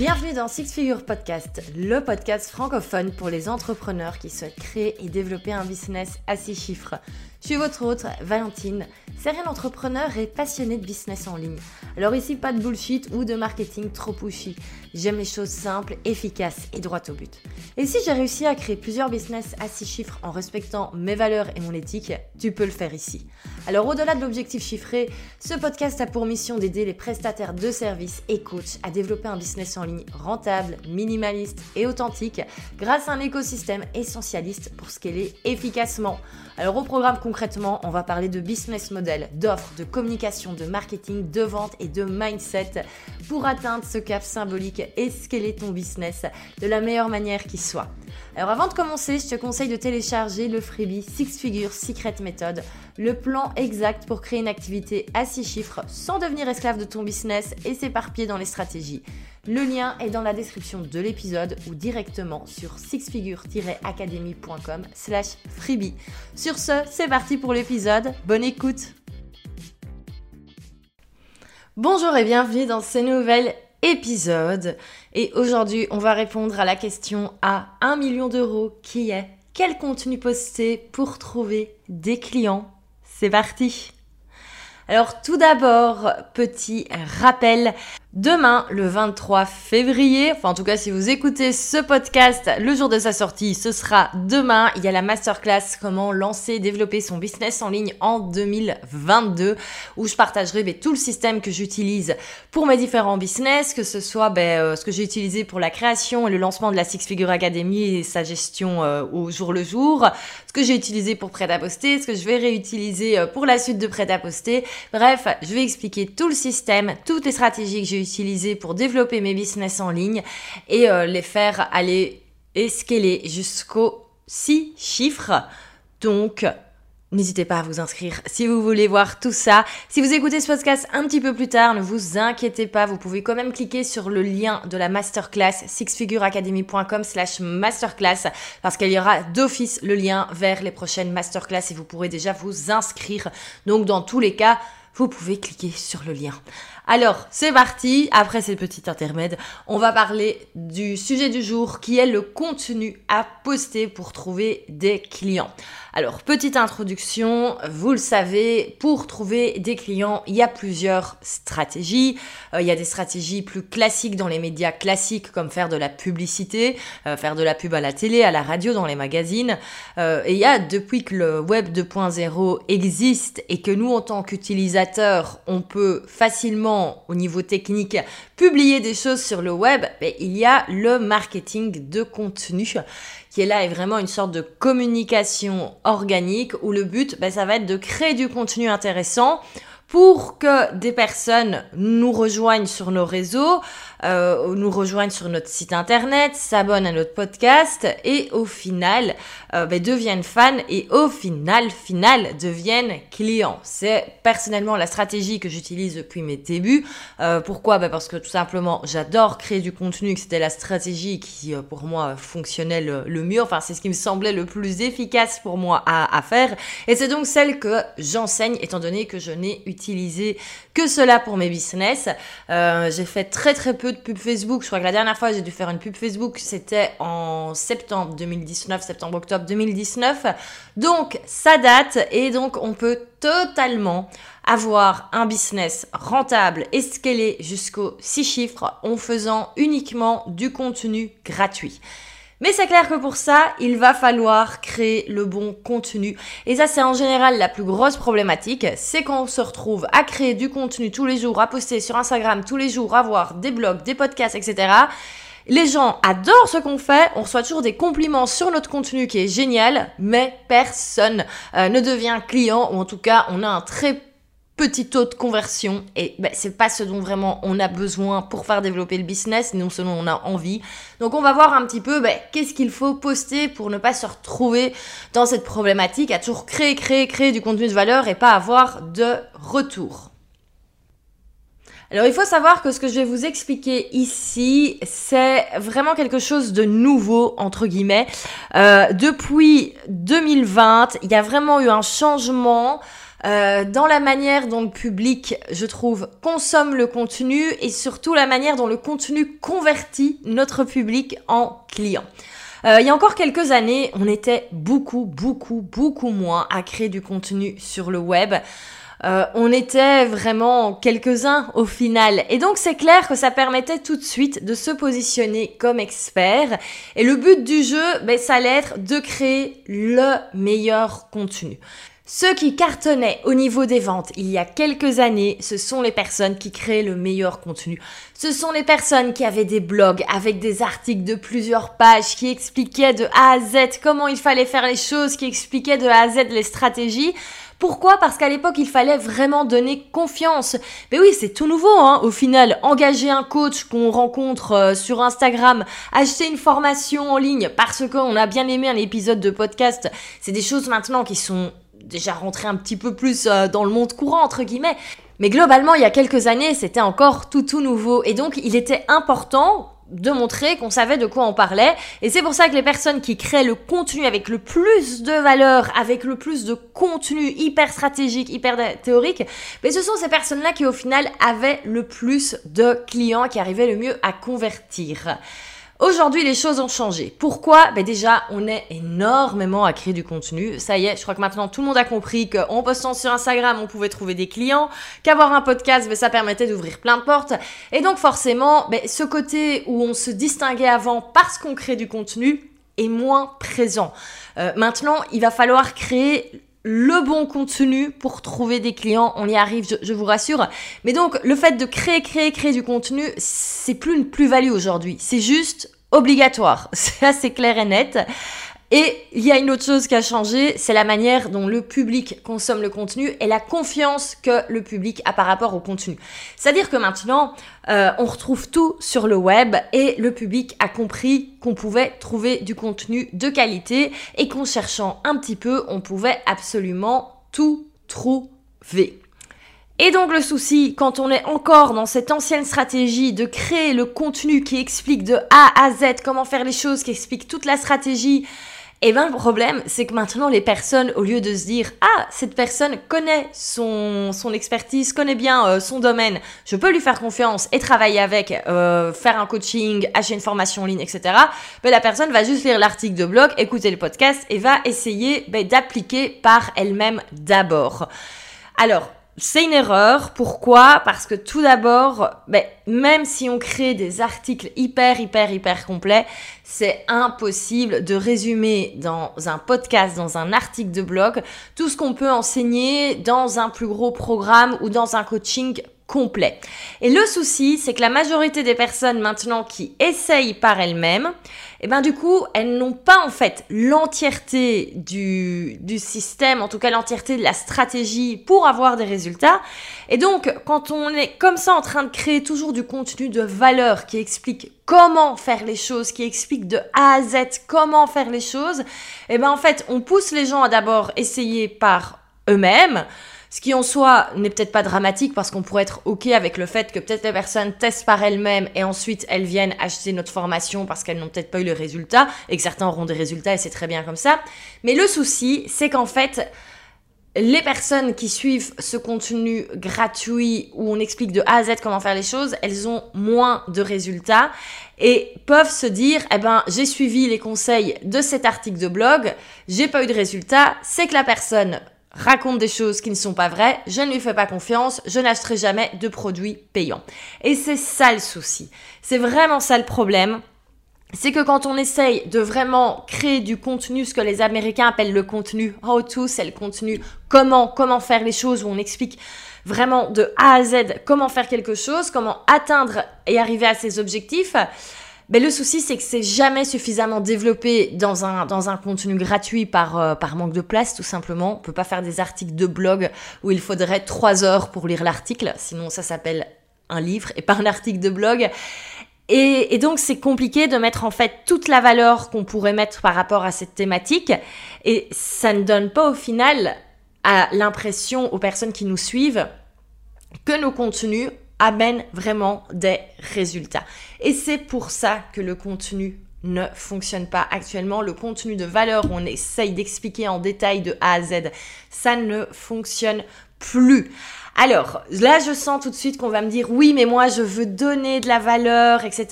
Bienvenue dans Six Figure Podcast, le podcast francophone pour les entrepreneurs qui souhaitent créer et développer un business à six chiffres. Je suis votre hôte, Valentine, serial entrepreneur et passionnée de business en ligne. Alors ici, pas de bullshit ou de marketing trop pushy. J'aime les choses simples, efficaces et droites au but. Et si j'ai réussi à créer plusieurs business à six chiffres en respectant mes valeurs et mon éthique, tu peux le faire ici. Alors au-delà de l'objectif chiffré, ce podcast a pour mission d'aider les prestataires de services et coachs à développer un business en ligne rentable, minimaliste et authentique grâce à un écosystème essentialiste pour scaler efficacement. Alors au programme concrètement, on va parler de business model, d'offres, de communication, de marketing, de vente et de mindset pour atteindre ce cap symbolique et scaler ton business de la meilleure manière qui soit? Alors avant de commencer, je te conseille de télécharger le freebie Six Figures Secret Method, le plan exact pour créer une activité à six chiffres sans devenir esclave de ton business et s'éparpiller dans les stratégies. Le lien est dans la description de l'épisode ou directement sur sixfigure-academy.com slash freebie. Sur ce, c'est parti pour l'épisode. Bonne écoute Bonjour et bienvenue dans ce nouvel épisode. Et aujourd'hui, on va répondre à la question à 1 million d'euros qui est quel contenu poster pour trouver des clients C'est parti. Alors tout d'abord, petit rappel, Demain, le 23 février, enfin en tout cas si vous écoutez ce podcast le jour de sa sortie, ce sera demain. Il y a la masterclass comment lancer, développer son business en ligne en 2022 où je partagerai ben, tout le système que j'utilise pour mes différents business, que ce soit ben, euh, ce que j'ai utilisé pour la création et le lancement de la Six Figure Academy et sa gestion euh, au jour le jour, ce que j'ai utilisé pour prêt à poster, ce que je vais réutiliser euh, pour la suite de prêt à poster. Bref, je vais expliquer tout le système, toutes les stratégies que j'ai utiliser pour développer mes business en ligne et euh, les faire aller escaler jusqu'aux 6 chiffres. Donc, N'hésitez pas à vous inscrire si vous voulez voir tout ça. Si vous écoutez ce podcast un petit peu plus tard, ne vous inquiétez pas, vous pouvez quand même cliquer sur le lien de la masterclass sixfigureacademy.com slash masterclass parce qu'il y aura d'office le lien vers les prochaines masterclass et vous pourrez déjà vous inscrire. Donc dans tous les cas, vous pouvez cliquer sur le lien. Alors, c'est parti. Après ces petits intermèdes, on va parler du sujet du jour qui est le contenu à poster pour trouver des clients. Alors, petite introduction, vous le savez, pour trouver des clients, il y a plusieurs stratégies. Euh, il y a des stratégies plus classiques dans les médias classiques, comme faire de la publicité, euh, faire de la pub à la télé, à la radio, dans les magazines. Euh, et il y a, depuis que le Web 2.0 existe et que nous, en tant qu'utilisateurs, on peut facilement, au niveau technique, publier des choses sur le web, ben, il y a le marketing de contenu qui est là est vraiment une sorte de communication organique où le but, ben, ça va être de créer du contenu intéressant pour que des personnes nous rejoignent sur nos réseaux, euh, nous rejoignent sur notre site internet, s'abonnent à notre podcast et au final euh, ben, deviennent fans et au final, final deviennent clients. C'est personnellement la stratégie que j'utilise depuis mes débuts. Euh, pourquoi? Ben Parce que tout simplement j'adore créer du contenu, que c'était la stratégie qui euh, pour moi fonctionnait le, mieux. Enfin c'est ce qui me semblait le plus efficace pour moi à, à faire. Et c'est donc celle que j'enseigne étant donné que je n'ai utilisé que cela pour mes business. Euh, j'ai fait très très peu de pub Facebook. Je crois que la dernière fois j'ai dû faire une pub Facebook, c'était en septembre 2019, septembre-octobre 2019. Donc ça date et donc on peut totalement avoir un business rentable et scalé jusqu'aux 6 chiffres en faisant uniquement du contenu gratuit. Mais c'est clair que pour ça, il va falloir créer le bon contenu. Et ça, c'est en général la plus grosse problématique. C'est qu'on se retrouve à créer du contenu tous les jours, à poster sur Instagram tous les jours, à voir des blogs, des podcasts, etc. Les gens adorent ce qu'on fait, on reçoit toujours des compliments sur notre contenu qui est génial, mais personne euh, ne devient client, ou en tout cas on a un très petit taux de conversion et ben, c'est pas ce dont vraiment on a besoin pour faire développer le business, non ce dont on a envie. Donc on va voir un petit peu ben, qu'est-ce qu'il faut poster pour ne pas se retrouver dans cette problématique à toujours créer, créer, créer du contenu de valeur et pas avoir de retour. Alors il faut savoir que ce que je vais vous expliquer ici, c'est vraiment quelque chose de nouveau, entre guillemets. Euh, depuis 2020, il y a vraiment eu un changement euh, dans la manière dont le public, je trouve, consomme le contenu et surtout la manière dont le contenu convertit notre public en client. Euh, il y a encore quelques années, on était beaucoup, beaucoup, beaucoup moins à créer du contenu sur le web. Euh, on était vraiment quelques-uns au final. Et donc c'est clair que ça permettait tout de suite de se positionner comme expert. Et le but du jeu, ben, ça allait être de créer le meilleur contenu. Ceux qui cartonnaient au niveau des ventes il y a quelques années, ce sont les personnes qui créaient le meilleur contenu. Ce sont les personnes qui avaient des blogs avec des articles de plusieurs pages, qui expliquaient de A à Z comment il fallait faire les choses, qui expliquaient de A à Z les stratégies. Pourquoi? Parce qu'à l'époque, il fallait vraiment donner confiance. Mais oui, c'est tout nouveau, hein. Au final, engager un coach qu'on rencontre euh, sur Instagram, acheter une formation en ligne parce qu'on a bien aimé un épisode de podcast, c'est des choses maintenant qui sont déjà rentrées un petit peu plus euh, dans le monde courant, entre guillemets. Mais globalement, il y a quelques années, c'était encore tout tout nouveau. Et donc, il était important de montrer qu'on savait de quoi on parlait. Et c'est pour ça que les personnes qui créent le contenu avec le plus de valeur, avec le plus de contenu hyper stratégique, hyper théorique, mais ce sont ces personnes-là qui au final avaient le plus de clients, qui arrivaient le mieux à convertir. Aujourd'hui, les choses ont changé. Pourquoi? Ben Déjà, on est énormément à créer du contenu. Ça y est, je crois que maintenant tout le monde a compris qu'en postant sur Instagram, on pouvait trouver des clients, qu'avoir un podcast, ben, ça permettait d'ouvrir plein de portes. Et donc forcément, ben, ce côté où on se distinguait avant parce qu'on crée du contenu est moins présent. Euh, maintenant, il va falloir créer le bon contenu pour trouver des clients. On y arrive, je, vous rassure. Mais donc, le fait de créer, créer, créer du contenu, c'est plus une plus-value aujourd'hui. C'est juste obligatoire. C'est assez clair et net. Et il y a une autre chose qui a changé, c'est la manière dont le public consomme le contenu et la confiance que le public a par rapport au contenu. C'est-à-dire que maintenant, euh, on retrouve tout sur le web et le public a compris qu'on pouvait trouver du contenu de qualité et qu'en cherchant un petit peu, on pouvait absolument tout trouver. Et donc le souci, quand on est encore dans cette ancienne stratégie de créer le contenu qui explique de A à Z comment faire les choses, qui explique toute la stratégie, et eh ben le problème, c'est que maintenant les personnes, au lieu de se dire ah cette personne connaît son, son expertise, connaît bien euh, son domaine, je peux lui faire confiance et travailler avec, euh, faire un coaching, acheter une formation en ligne, etc. Ben, la personne va juste lire l'article de blog, écouter le podcast et va essayer ben, d'appliquer par elle-même d'abord. Alors c'est une erreur. Pourquoi? Parce que tout d'abord, ben, même si on crée des articles hyper, hyper, hyper complets, c'est impossible de résumer dans un podcast, dans un article de blog, tout ce qu'on peut enseigner dans un plus gros programme ou dans un coaching complet. Et le souci, c'est que la majorité des personnes maintenant qui essayent par elles-mêmes, et eh ben du coup, elles n'ont pas en fait l'entièreté du, du système, en tout cas l'entièreté de la stratégie pour avoir des résultats. Et donc, quand on est comme ça en train de créer toujours du contenu de valeur qui explique comment faire les choses, qui explique de A à Z comment faire les choses, et eh ben en fait, on pousse les gens à d'abord essayer par eux-mêmes. Ce qui en soi n'est peut-être pas dramatique parce qu'on pourrait être OK avec le fait que peut-être les personnes testent par elles-mêmes et ensuite elles viennent acheter notre formation parce qu'elles n'ont peut-être pas eu le résultat et que certains auront des résultats et c'est très bien comme ça. Mais le souci, c'est qu'en fait, les personnes qui suivent ce contenu gratuit où on explique de A à Z comment faire les choses, elles ont moins de résultats et peuvent se dire, eh ben, j'ai suivi les conseils de cet article de blog, j'ai pas eu de résultats, c'est que la personne raconte des choses qui ne sont pas vraies, je ne lui fais pas confiance, je n'achèterai jamais de produits payants. Et c'est ça le souci. C'est vraiment ça le problème. C'est que quand on essaye de vraiment créer du contenu, ce que les Américains appellent le contenu how to, c'est le contenu comment, comment faire les choses, où on explique vraiment de A à Z comment faire quelque chose, comment atteindre et arriver à ses objectifs. Ben, le souci, c'est que c'est jamais suffisamment développé dans un, contenu gratuit par, euh, par manque de place, tout simplement. On peut pas faire des articles de blog où il faudrait trois heures pour lire l'article, sinon ça s'appelle un livre et pas un article de blog. Et, donc c'est compliqué de mettre en fait toute la valeur qu'on pourrait mettre par rapport à cette thématique, et ça ne donne pas au final l'impression aux personnes qui nous suivent que nos contenus amène vraiment des résultats. Et c'est pour ça que le contenu ne fonctionne pas actuellement. Le contenu de valeur, on essaye d'expliquer en détail de A à Z, ça ne fonctionne plus. Alors, là, je sens tout de suite qu'on va me dire, oui, mais moi, je veux donner de la valeur, etc.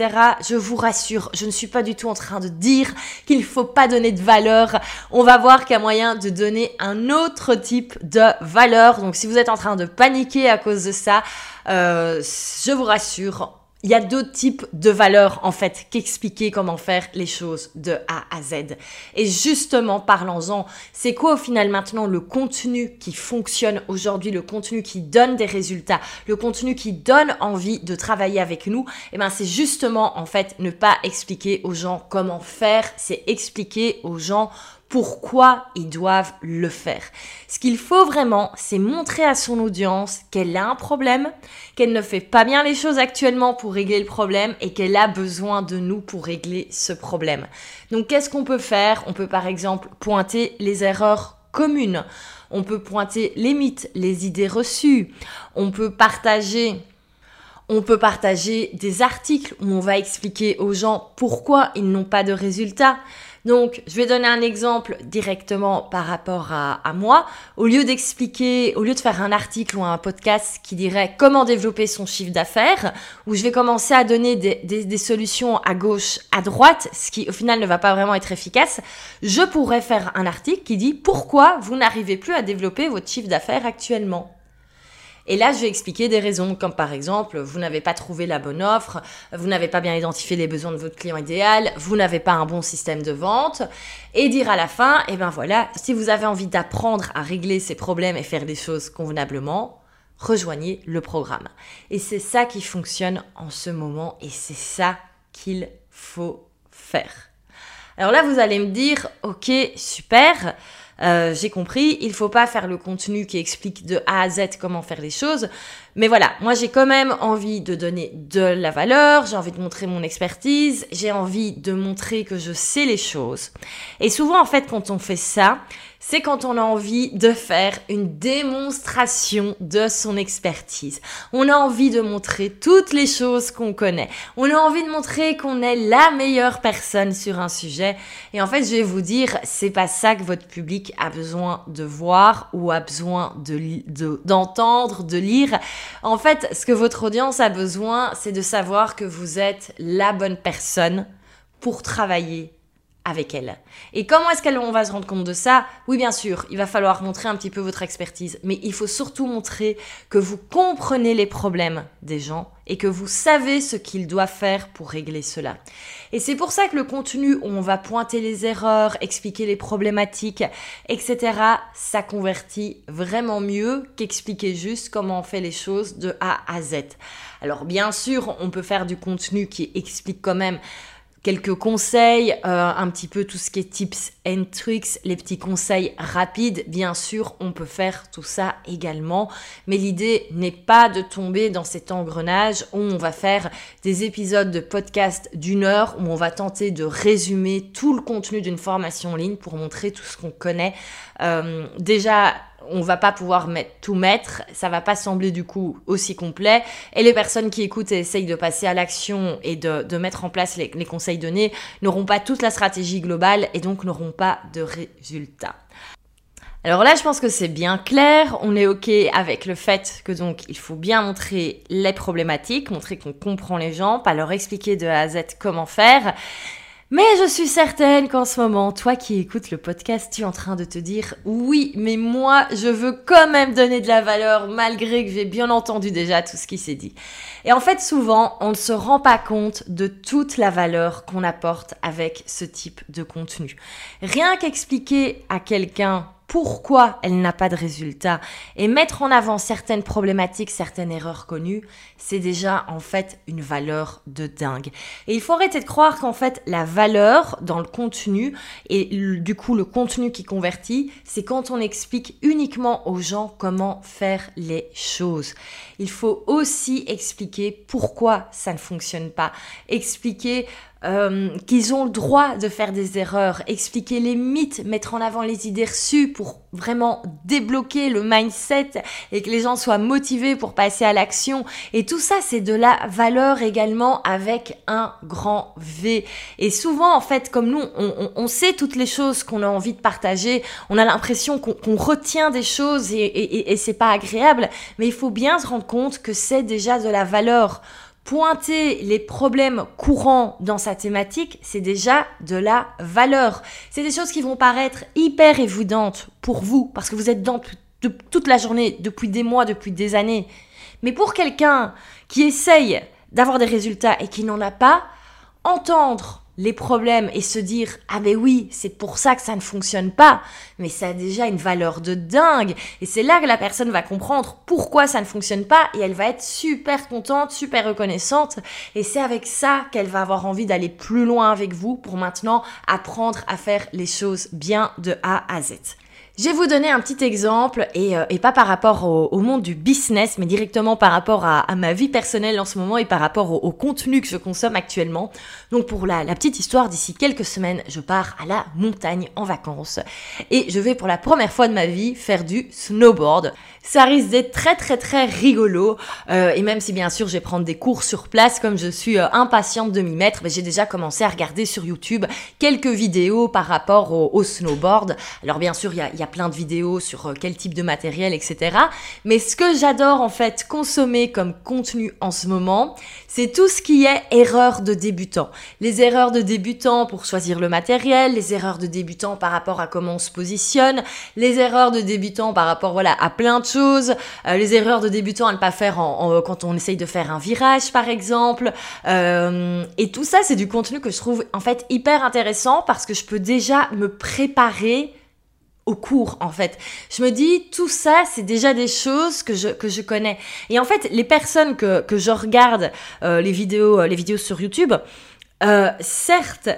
Je vous rassure, je ne suis pas du tout en train de dire qu'il ne faut pas donner de valeur. On va voir qu'il y a moyen de donner un autre type de valeur. Donc, si vous êtes en train de paniquer à cause de ça, euh, je vous rassure, il y a d'autres types de valeurs en fait qu'expliquer comment faire les choses de A à Z. Et justement, parlons-en, c'est quoi au final maintenant le contenu qui fonctionne aujourd'hui, le contenu qui donne des résultats, le contenu qui donne envie de travailler avec nous? Eh ben c'est justement en fait ne pas expliquer aux gens comment faire, c'est expliquer aux gens pourquoi ils doivent le faire. Ce qu'il faut vraiment, c'est montrer à son audience qu'elle a un problème, qu'elle ne fait pas bien les choses actuellement pour régler le problème et qu'elle a besoin de nous pour régler ce problème. Donc qu'est-ce qu'on peut faire? On peut par exemple pointer les erreurs communes. On peut pointer les mythes, les idées reçues. On peut partager on peut partager des articles où on va expliquer aux gens pourquoi ils n'ont pas de résultats. Donc, je vais donner un exemple directement par rapport à, moi. Au lieu d'expliquer, au lieu de faire un article ou un podcast qui dirait comment développer son chiffre d'affaires, où je vais commencer à donner des, solutions à gauche, à droite, ce qui au final ne va pas vraiment être efficace, je pourrais faire un article qui dit pourquoi vous n'arrivez plus à développer votre chiffre d'affaires actuellement. Et là, je vais expliquer des raisons, comme par exemple, vous n'avez pas trouvé la bonne offre, vous n'avez pas bien identifié les besoins de votre client idéal, vous n'avez pas un bon système de vente, et dire à la fin, eh ben voilà, si vous avez envie d'apprendre à régler ces problèmes et faire des choses convenablement, rejoignez le programme. Et c'est ça qui fonctionne en ce moment, et c'est ça qu'il faut faire. Alors là, vous allez me dire, ok, super. Euh, j'ai compris, il faut pas faire le contenu qui explique de A à Z comment faire les choses. Mais voilà, moi j'ai quand même envie de donner de la valeur, j'ai envie de montrer mon expertise, j'ai envie de montrer que je sais les choses. Et souvent en fait quand on fait ça, c'est quand on a envie de faire une démonstration de son expertise. On a envie de montrer toutes les choses qu'on connaît. On a envie de montrer qu'on est la meilleure personne sur un sujet. Et en fait, je vais vous dire, c'est pas ça que votre public a besoin de voir ou a besoin de, d'entendre, de lire. En fait, ce que votre audience a besoin, c'est de savoir que vous êtes la bonne personne pour travailler avec elle. Et comment est-ce qu'on va se rendre compte de ça? Oui, bien sûr, il va falloir montrer un petit peu votre expertise, mais il faut surtout montrer que vous comprenez les problèmes des gens et que vous savez ce qu'ils doivent faire pour régler cela. Et c'est pour ça que le contenu où on va pointer les erreurs, expliquer les problématiques, etc., ça convertit vraiment mieux qu'expliquer juste comment on fait les choses de A à Z. Alors bien sûr, on peut faire du contenu qui explique quand même quelques conseils, euh, un petit peu tout ce qui est tips and tricks, les petits conseils rapides. Bien sûr, on peut faire tout ça également, mais l'idée n'est pas de tomber dans cet engrenage où on va faire des épisodes de podcast d'une heure où on va tenter de résumer tout le contenu d'une formation en ligne pour montrer tout ce qu'on connaît. Euh, déjà, on va pas pouvoir tout mettre, ça va pas sembler du coup aussi complet. Et les personnes qui écoutent et essayent de passer à l'action et de, mettre en place les, les conseils donnés n'auront pas toute la stratégie globale et donc n'auront pas de résultats. Alors là, je pense que c'est bien clair. On est OK avec le fait que donc il faut bien montrer les problématiques, montrer qu'on comprend les gens, pas leur expliquer de A à Z comment faire. Mais je suis certaine qu'en ce moment, toi qui écoutes le podcast, tu es en train de te dire oui, mais moi, je veux quand même donner de la valeur malgré que j'ai bien entendu déjà tout ce qui s'est dit. Et en fait, souvent, on ne se rend pas compte de toute la valeur qu'on apporte avec ce type de contenu. Rien qu'expliquer à quelqu'un pourquoi elle n'a pas de résultat et mettre en avant certaines problématiques, certaines erreurs connues, c'est déjà en fait une valeur de dingue. Et il faut arrêter de croire qu'en fait la valeur dans le contenu et du coup le contenu qui convertit, c'est quand on explique uniquement aux gens comment faire les choses. Il faut aussi expliquer pourquoi ça ne fonctionne pas, expliquer euh, qu'ils ont le droit de faire des erreurs, expliquer les mythes, mettre en avant les idées reçues pour vraiment débloquer le mindset et que les gens soient motivés pour passer à l'action. Et tout ça, c'est de la valeur également avec un grand V. Et souvent, en fait, comme nous, on, sait toutes les choses qu'on a envie de partager, on a l'impression qu'on retient des choses et, et, et c'est pas agréable, mais il faut bien se rendre compte que c'est déjà de la valeur pointer les problèmes courants dans sa thématique, c'est déjà de la valeur. C'est des choses qui vont paraître hyper évidentes pour vous, parce que vous êtes dans toute la journée, depuis des mois, depuis des années. Mais pour quelqu'un qui essaye d'avoir des résultats et qui n'en a pas, entendre les problèmes et se dire ah ben oui c'est pour ça que ça ne fonctionne pas mais ça a déjà une valeur de dingue. Et c'est là que la personne va comprendre pourquoi ça ne fonctionne pas et elle va être super contente super reconnaissante. Et c'est avec ça qu'elle va avoir envie d'aller plus loin avec vous pour maintenant apprendre à faire les choses bien de A à Z. Je vais vous donner un petit exemple, et, euh, pas par rapport au, monde du business, mais directement par rapport à, ma vie personnelle en ce moment et par rapport au, contenu que je consomme actuellement. Donc pour la petite histoire, d'ici quelques semaines, je pars à la montagne en vacances. Et je vais pour la première fois de ma vie faire du snowboard. Ça risque d'être très très très rigolo. Euh, et même si bien sûr je vais prendre des cours sur place, comme je suis euh, impatiente de m'y mettre, j'ai déjà commencé à regarder sur YouTube quelques vidéos par rapport au, snowboard. Alors bien sûr, il y a, plein de vidéos sur euh, quel type de matériel, etc. Mais ce que j'adore en fait consommer comme contenu en ce moment, c'est tout ce qui est erreur de débutant. Les erreurs de débutant pour choisir le matériel, les erreurs de débutant par rapport à comment on se positionne, les erreurs de débutant par rapport voilà à plein de choses, euh, les erreurs de débutant à ne pas faire quand on essaye de faire un virage par exemple. Euh, et tout ça, c'est du contenu que je trouve en fait hyper intéressant parce que je peux déjà me préparer au cours en fait. Je me dis tout ça c'est déjà des choses que je que je connais. Et en fait les personnes que, que je regarde euh, les vidéos les vidéos sur YouTube, certes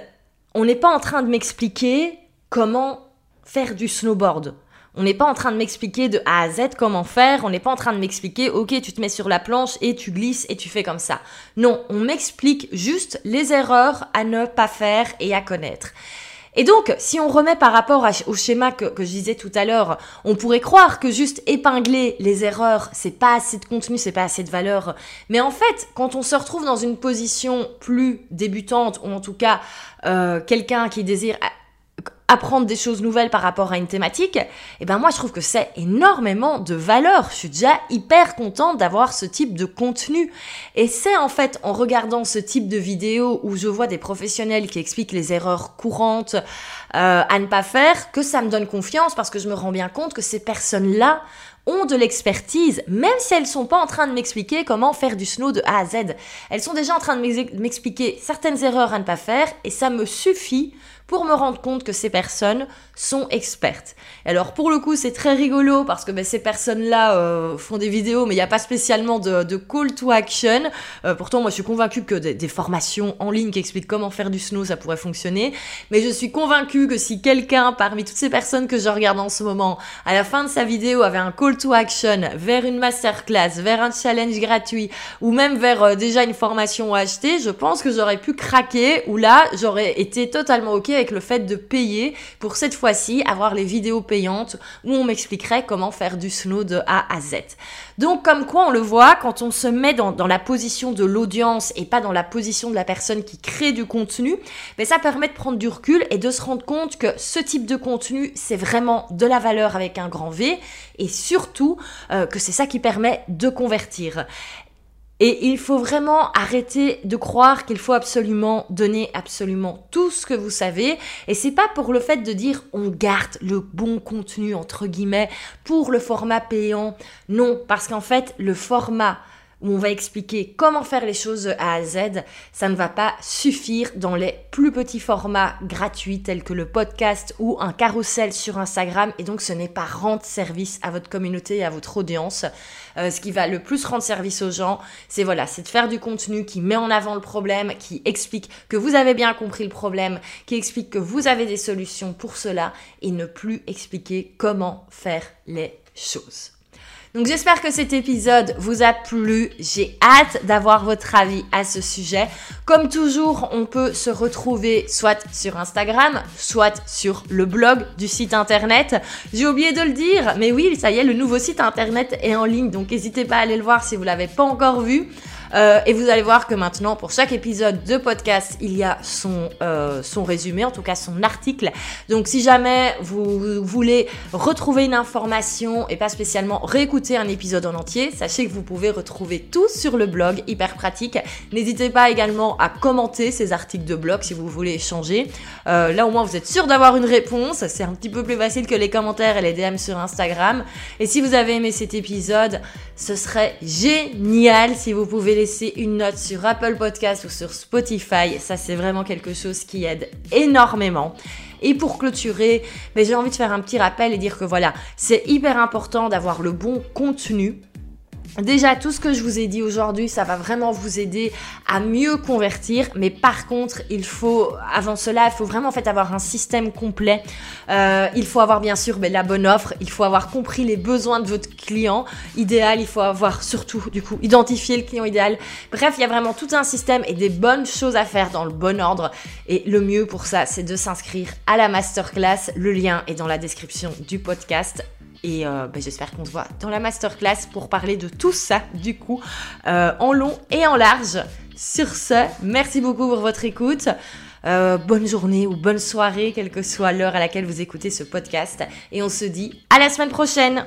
on n'est pas en train de m'expliquer comment faire du snowboard. On n'est pas en train de m'expliquer de A à Z comment faire, on n'est pas en train de m'expliquer ok tu te mets sur la planche et tu glisses et tu fais comme ça. Non, on m'explique juste les erreurs à ne pas faire et à connaître. Et donc, si on remet par rapport au schéma que, je disais tout à l'heure, on pourrait croire que juste épingler les erreurs, c'est pas assez de contenu, c'est pas assez de valeur. Mais en fait, quand on se retrouve dans une position plus débutante, ou en tout cas euh, quelqu'un qui désire apprendre des choses nouvelles par rapport à une thématique, et eh ben moi je trouve que c'est énormément de valeur. Je suis déjà hyper contente d'avoir ce type de contenu. Et c'est en fait en regardant ce type de vidéo où je vois des professionnels qui expliquent les erreurs courantes euh, à ne pas faire que ça me donne confiance parce que je me rends bien compte que ces personnes-là ont de l'expertise, même si elles sont pas en train de m'expliquer comment faire du snow de A à Z. Elles sont déjà en train de m'expliquer certaines erreurs à ne pas faire et ça me suffit pour me rendre compte que ces personnes sont expertes. Alors pour le coup c'est très rigolo parce que ben, ces personnes-là euh, font des vidéos mais il n'y a pas spécialement de, call to action. Euh, pourtant moi je suis convaincue que des, formations en ligne qui expliquent comment faire du snow ça pourrait fonctionner. Mais je suis convaincue que si quelqu'un parmi toutes ces personnes que je regarde en ce moment à la fin de sa vidéo avait un call to action vers une masterclass, vers un challenge gratuit ou même vers euh, déjà une formation à acheter, je pense que j'aurais pu craquer ou là j'aurais été totalement ok avec le fait de payer pour cette fois-ci avoir les vidéos payantes où on m'expliquerait comment faire du snow de A à Z. Donc comme quoi on le voit, quand on se met dans, la position de l'audience et pas dans la position de la personne qui crée du contenu, mais ben, ça permet de prendre du recul et de se rendre compte que ce type de contenu, c'est vraiment de la valeur avec un grand V et surtout euh, que c'est ça qui permet de convertir. Et il faut vraiment arrêter de croire qu'il faut absolument donner absolument tout ce que vous savez. Et c'est pas pour le fait de dire on garde le bon contenu entre guillemets pour le format payant. Non, parce qu'en fait, le format où on va expliquer comment faire les choses à Z, ça ne va pas suffire dans les plus petits formats gratuits tels que le podcast ou un carrousel sur Instagram et donc ce n'est pas rendre service à votre communauté et à votre audience. Euh, ce qui va le plus rendre service aux gens, c'est voilà, c'est de faire du contenu qui met en avant le problème, qui explique que vous avez bien compris le problème, qui explique que vous avez des solutions pour cela et ne plus expliquer comment faire les choses. Donc j'espère que cet épisode vous a plu. J'ai hâte d'avoir votre avis à ce sujet. Comme toujours, on peut se retrouver soit sur Instagram, soit sur le blog du site internet. J'ai oublié de le dire, mais oui, ça y est, le nouveau site internet est en ligne, donc n'hésitez pas à aller le voir si vous l'avez pas encore vu. Euh, et vous allez voir que maintenant, pour chaque épisode de podcast, il y a son, euh, son résumé, en tout cas son article. Donc si jamais vous voulez retrouver une information et pas spécialement réécouter un épisode en entier, sachez que vous pouvez retrouver tout sur le blog, hyper pratique. N'hésitez pas également à commenter ces articles de blog si vous voulez échanger. Euh, là au moins vous êtes sûr d'avoir une réponse. C'est un petit peu plus facile que les commentaires et les DM sur Instagram. Et si vous avez aimé cet épisode, ce serait génial si vous pouvez laisser une note sur Apple Podcast ou sur Spotify. Ça, c'est vraiment quelque chose qui aide énormément. Et pour clôturer, ben, j'ai envie de faire un petit rappel et dire que voilà, c'est hyper important d'avoir le bon contenu Déjà, tout ce que je vous ai dit aujourd'hui, ça va vraiment vous aider à mieux convertir. Mais par contre, il faut, avant cela, il faut vraiment en fait avoir un système complet. Euh, il faut avoir bien sûr ben, la bonne offre. Il faut avoir compris les besoins de votre client idéal. Il faut avoir surtout, du coup, identifié le client idéal. Bref, il y a vraiment tout un système et des bonnes choses à faire dans le bon ordre. Et le mieux pour ça, c'est de s'inscrire à la masterclass. Le lien est dans la description du podcast. Et euh, bah, j'espère qu'on se voit dans la masterclass pour parler de tout ça, du coup, euh, en long et en large. Sur ce, merci beaucoup pour votre écoute. Euh, bonne journée ou bonne soirée, quelle que soit l'heure à laquelle vous écoutez ce podcast. Et on se dit à la semaine prochaine